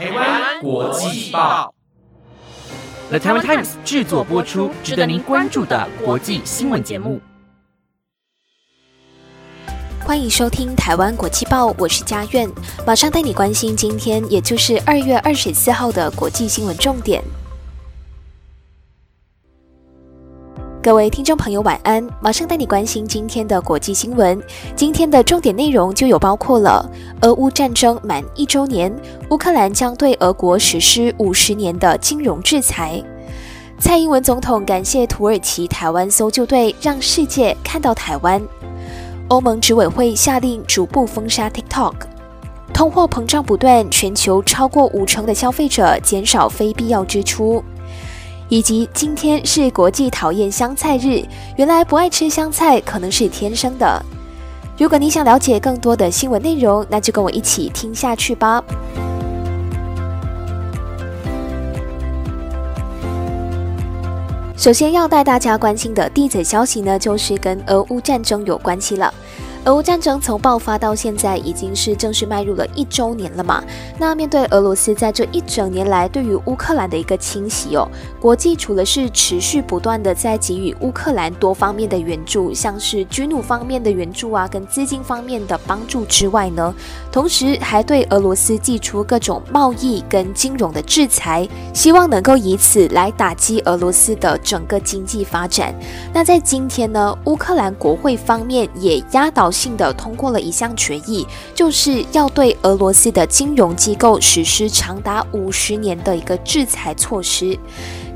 台湾国际报，The Taiwan Times 制作播出，值得您关注的国际新闻节目。欢迎收听台湾国际报，我是佳苑，马上带你关心今天，也就是二月二十四号的国际新闻重点。各位听众朋友，晚安！马上带你关心今天的国际新闻。今天的重点内容就有包括了：俄乌战争满一周年，乌克兰将对俄国实施五十年的金融制裁；蔡英文总统感谢土耳其台湾搜救队，让世界看到台湾；欧盟执委会下令逐步封杀 TikTok；通货膨胀不断，全球超过五成的消费者减少非必要支出。以及今天是国际讨厌香菜日，原来不爱吃香菜可能是天生的。如果你想了解更多的新闻内容，那就跟我一起听下去吧。首先要带大家关心的第一则消息呢，就是跟俄乌战争有关系了。俄乌战争从爆发到现在已经是正式迈入了一周年了嘛？那面对俄罗斯在这一整年来对于乌克兰的一个侵袭哦，国际除了是持续不断的在给予乌克兰多方面的援助，像是军武方面的援助啊，跟资金方面的帮助之外呢，同时还对俄罗斯寄出各种贸易跟金融的制裁，希望能够以此来打击俄罗斯的整个经济发展。那在今天呢，乌克兰国会方面也压倒。性的通过了一项决议，就是要对俄罗斯的金融机构实施长达五十年的一个制裁措施。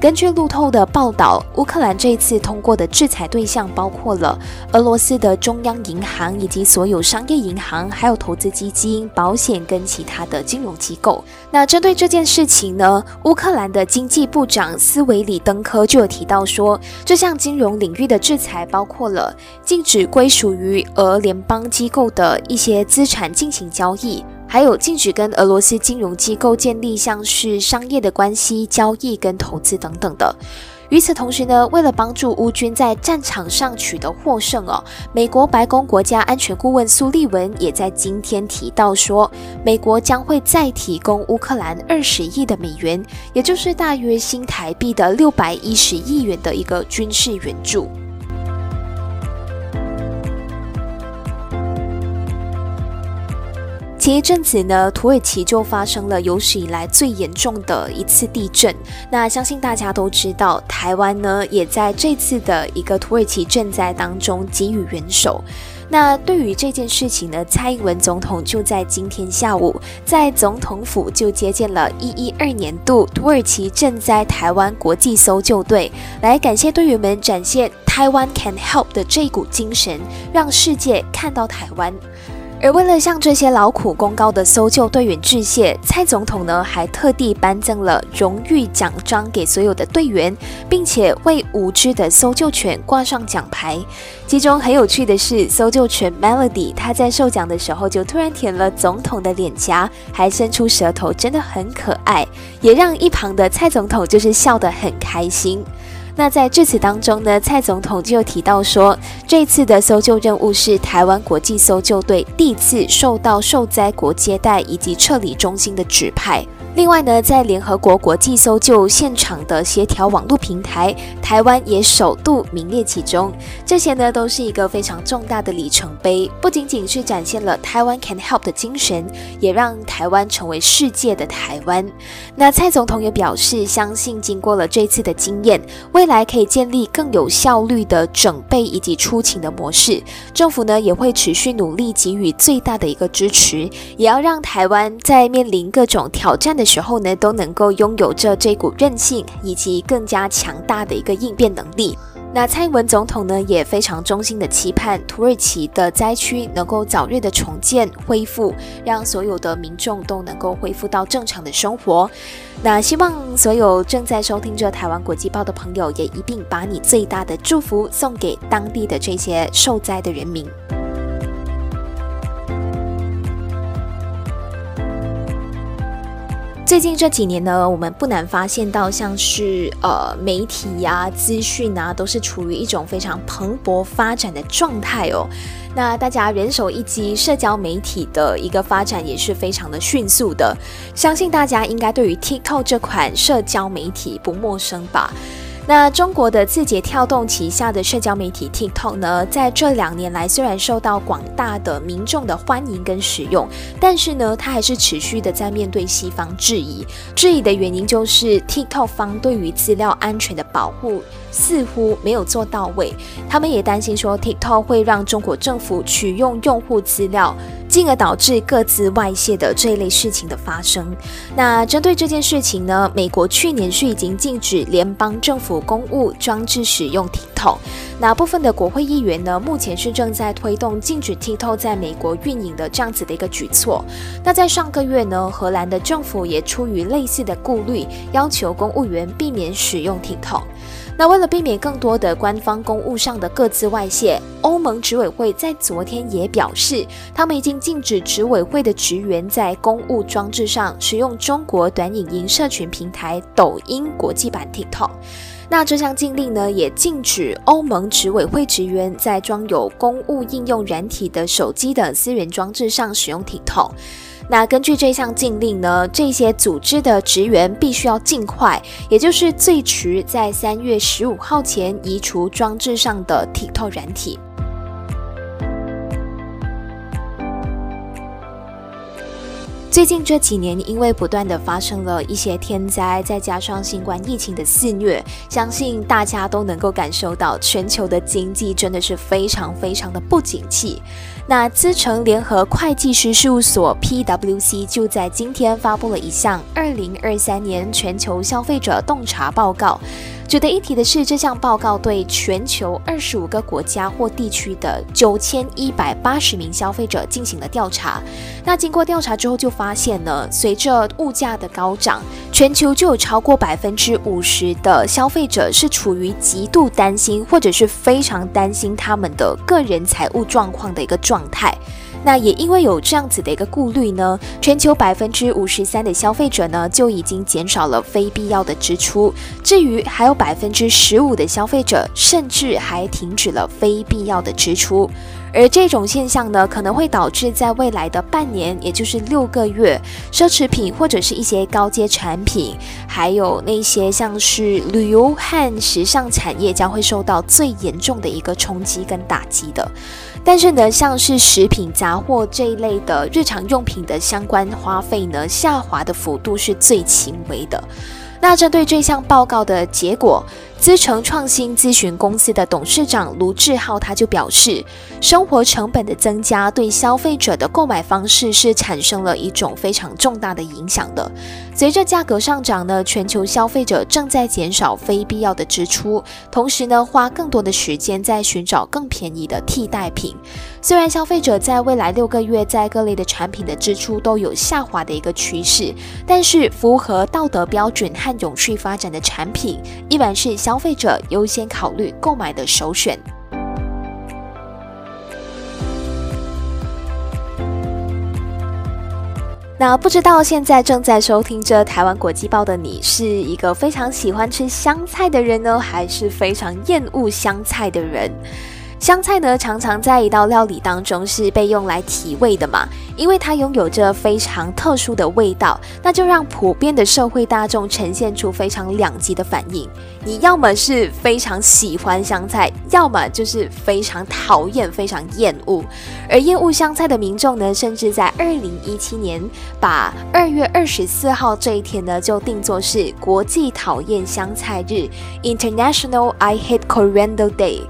根据路透的报道，乌克兰这一次通过的制裁对象包括了俄罗斯的中央银行以及所有商业银行，还有投资基金、保险跟其他的金融机构。那针对这件事情呢，乌克兰的经济部长斯维里登科就有提到说，这项金融领域的制裁包括了禁止归属于俄联邦机构的一些资产进行交易。还有禁止跟俄罗斯金融机构建立像是商业的关系、交易跟投资等等的。与此同时呢，为了帮助乌军在战场上取得获胜哦，美国白宫国家安全顾问苏利文也在今天提到说，美国将会再提供乌克兰二十亿的美元，也就是大约新台币的六百一十亿元的一个军事援助。前一阵子呢，土耳其就发生了有史以来最严重的一次地震。那相信大家都知道，台湾呢也在这次的一个土耳其震灾当中给予援手。那对于这件事情呢，蔡英文总统就在今天下午在总统府就接见了一一二年度土耳其赈灾台湾国际搜救队，来感谢队员们展现台湾 can help 的这股精神，让世界看到台湾。而为了向这些劳苦功高的搜救队员致谢，蔡总统呢还特地颁赠了荣誉奖章给所有的队员，并且为五只的搜救犬挂上奖牌。其中很有趣的是，搜救犬 Melody，它在受奖的时候就突然舔了总统的脸颊，还伸出舌头，真的很可爱，也让一旁的蔡总统就是笑得很开心。那在致辞当中呢，蔡总统就提到说，这次的搜救任务是台湾国际搜救队第一次受到受灾国接待以及撤离中心的指派。另外呢，在联合国国际搜救现场的协调网络平台，台湾也首度名列其中。这些呢，都是一个非常重大的里程碑，不仅仅是展现了台湾 can help 的精神，也让台湾成为世界的台湾。那蔡总统也表示，相信经过了这次的经验，未来可以建立更有效率的整备以及出勤的模式。政府呢，也会持续努力给予最大的一个支持，也要让台湾在面临各种挑战的。时候呢，都能够拥有着这股韧性以及更加强大的一个应变能力。那蔡英文总统呢，也非常衷心的期盼土耳其的灾区能够早日的重建恢复，让所有的民众都能够恢复到正常的生活。那希望所有正在收听着台湾国际报的朋友，也一并把你最大的祝福送给当地的这些受灾的人民。最近这几年呢，我们不难发现到，像是呃媒体呀、资讯啊，都是处于一种非常蓬勃发展的状态哦。那大家人手一机，社交媒体的一个发展也是非常的迅速的。相信大家应该对于 TikTok 这款社交媒体不陌生吧？那中国的字节跳动旗下的社交媒体 TikTok 呢，在这两年来虽然受到广大的民众的欢迎跟使用，但是呢，它还是持续的在面对西方质疑。质疑的原因就是 TikTok 方对于资料安全的保护似乎没有做到位，他们也担心说 TikTok 会让中国政府取用用户资料。进而导致各自外泄的这一类事情的发生。那针对这件事情呢，美国去年是已经禁止联邦政府公务装置使用 TikTok。那部分的国会议员呢，目前是正在推动禁止 TikTok 在美国运营的这样子的一个举措。那在上个月呢，荷兰的政府也出于类似的顾虑，要求公务员避免使用 TikTok。那为了避免更多的官方公务上的各自外泄，欧盟执委会在昨天也表示，他们已经禁止执委会的职员在公务装置上使用中国短影音社群平台抖音国际版 TikTok。那这项禁令呢，也禁止欧盟执委会职员在装有公务应用软体的手机的私人装置上使用 TikTok。那根据这项禁令呢，这些组织的职员必须要尽快，也就是最迟在三月十五号前移除装置上的 TikTok 软体。最近这几年，因为不断的发生了一些天灾，再加上新冠疫情的肆虐，相信大家都能够感受到全球的经济真的是非常非常的不景气。那资诚联合会计师事务所 （PwC） 就在今天发布了一项二零二三年全球消费者洞察报告。值得一提的是，这项报告对全球二十五个国家或地区的九千一百八十名消费者进行了调查。那经过调查之后，就发现呢，随着物价的高涨，全球就有超过百分之五十的消费者是处于极度担心或者是非常担心他们的个人财务状况的一个状态。那也因为有这样子的一个顾虑呢，全球百分之五十三的消费者呢就已经减少了非必要的支出。至于还有百分之十五的消费者，甚至还停止了非必要的支出。而这种现象呢，可能会导致在未来的半年，也就是六个月，奢侈品或者是一些高阶产品，还有那些像是旅游和时尚产业，将会受到最严重的一个冲击跟打击的。但是呢，像是食品加或这一类的日常用品的相关花费呢，下滑的幅度是最轻微的。那针对这项报告的结果。资诚创新咨询公司的董事长卢志浩他就表示，生活成本的增加对消费者的购买方式是产生了一种非常重大的影响的。随着价格上涨呢，全球消费者正在减少非必要的支出，同时呢，花更多的时间在寻找更便宜的替代品。虽然消费者在未来六个月在各类的产品的支出都有下滑的一个趋势，但是符合道德标准和永续发展的产品依然是消。消费者优先考虑购买的首选。那不知道现在正在收听着台湾国际报的你，是一个非常喜欢吃香菜的人呢，还是非常厌恶香菜的人？香菜呢，常常在一道料理当中是被用来提味的嘛，因为它拥有着非常特殊的味道，那就让普遍的社会大众呈现出非常两极的反应。你要么是非常喜欢香菜，要么就是非常讨厌、非常厌恶。而厌恶香菜的民众呢，甚至在二零一七年把二月二十四号这一天呢，就定作是国际讨厌香菜日 （International I Hate Coriander Day）。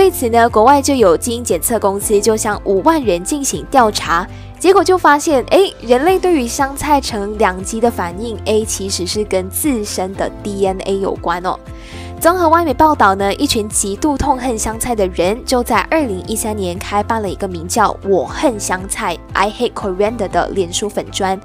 对此呢，国外就有基因检测公司就向五万人进行调查，结果就发现，哎，人类对于香菜呈两极的反应，A 其实是跟自身的 DNA 有关哦。综合外媒报道呢，一群极度痛恨香菜的人，就在二零一三年开办了一个名叫“我恨香菜 ”（I Hate Coriander） 的脸书粉砖。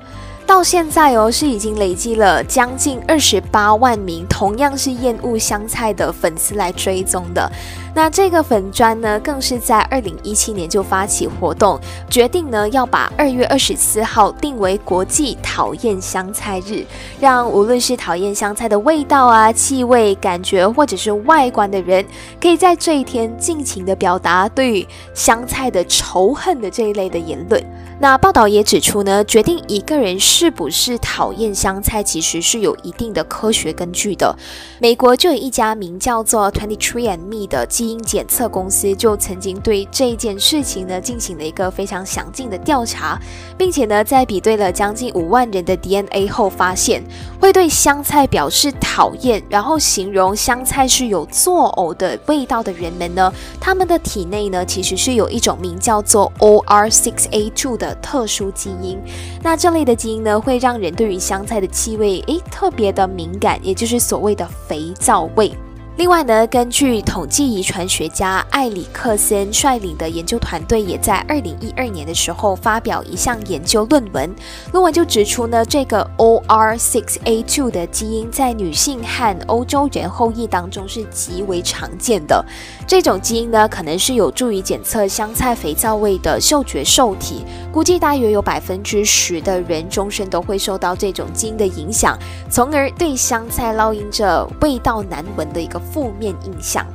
到现在哦，是已经累积了将近二十八万名同样是厌恶香菜的粉丝来追踪的。那这个粉砖呢，更是在二零一七年就发起活动，决定呢要把二月二十四号定为国际讨厌香菜日，让无论是讨厌香菜的味道啊、气味、感觉或者是外观的人，可以在这一天尽情的表达对香菜的仇恨的这一类的言论。那报道也指出呢，决定一个人是不是讨厌香菜，其实是有一定的科学根据的。美国就有一家名叫做 Twenty Three and Me 的基因检测公司，就曾经对这件事情呢进行了一个非常详尽的调查，并且呢，在比对了将近五万人的 DNA 后，发现会对香菜表示讨厌，然后形容香菜是有作呕的味道的人们呢，他们的体内呢其实是有一种名叫做 OR6A2 的。的特殊基因，那这类的基因呢，会让人对于香菜的气味诶特别的敏感，也就是所谓的肥皂味。另外呢，根据统计遗传学家艾里克森率领的研究团队，也在二零一二年的时候发表一项研究论文。论文就指出呢，这个 OR6A2 的基因在女性和欧洲人后裔当中是极为常见的。这种基因呢，可能是有助于检测香菜肥皂味的嗅觉受体。估计大约有百分之十的人终身都会受到这种基因的影响，从而对香菜烙印着味道难闻的一个。负面印象。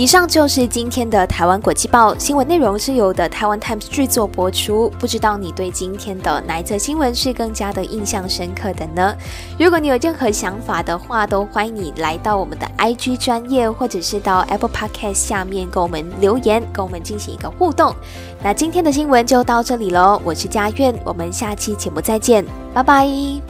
以上就是今天的台湾国际报新闻内容，是由的台湾 Times 制作播出。不知道你对今天的哪一则新闻是更加的印象深刻的呢？如果你有任何想法的话，都欢迎你来到我们的 IG 专业，或者是到 Apple Podcast 下面跟我们留言，跟我们进行一个互动。那今天的新闻就到这里喽，我是佳苑，我们下期节目再见，拜拜。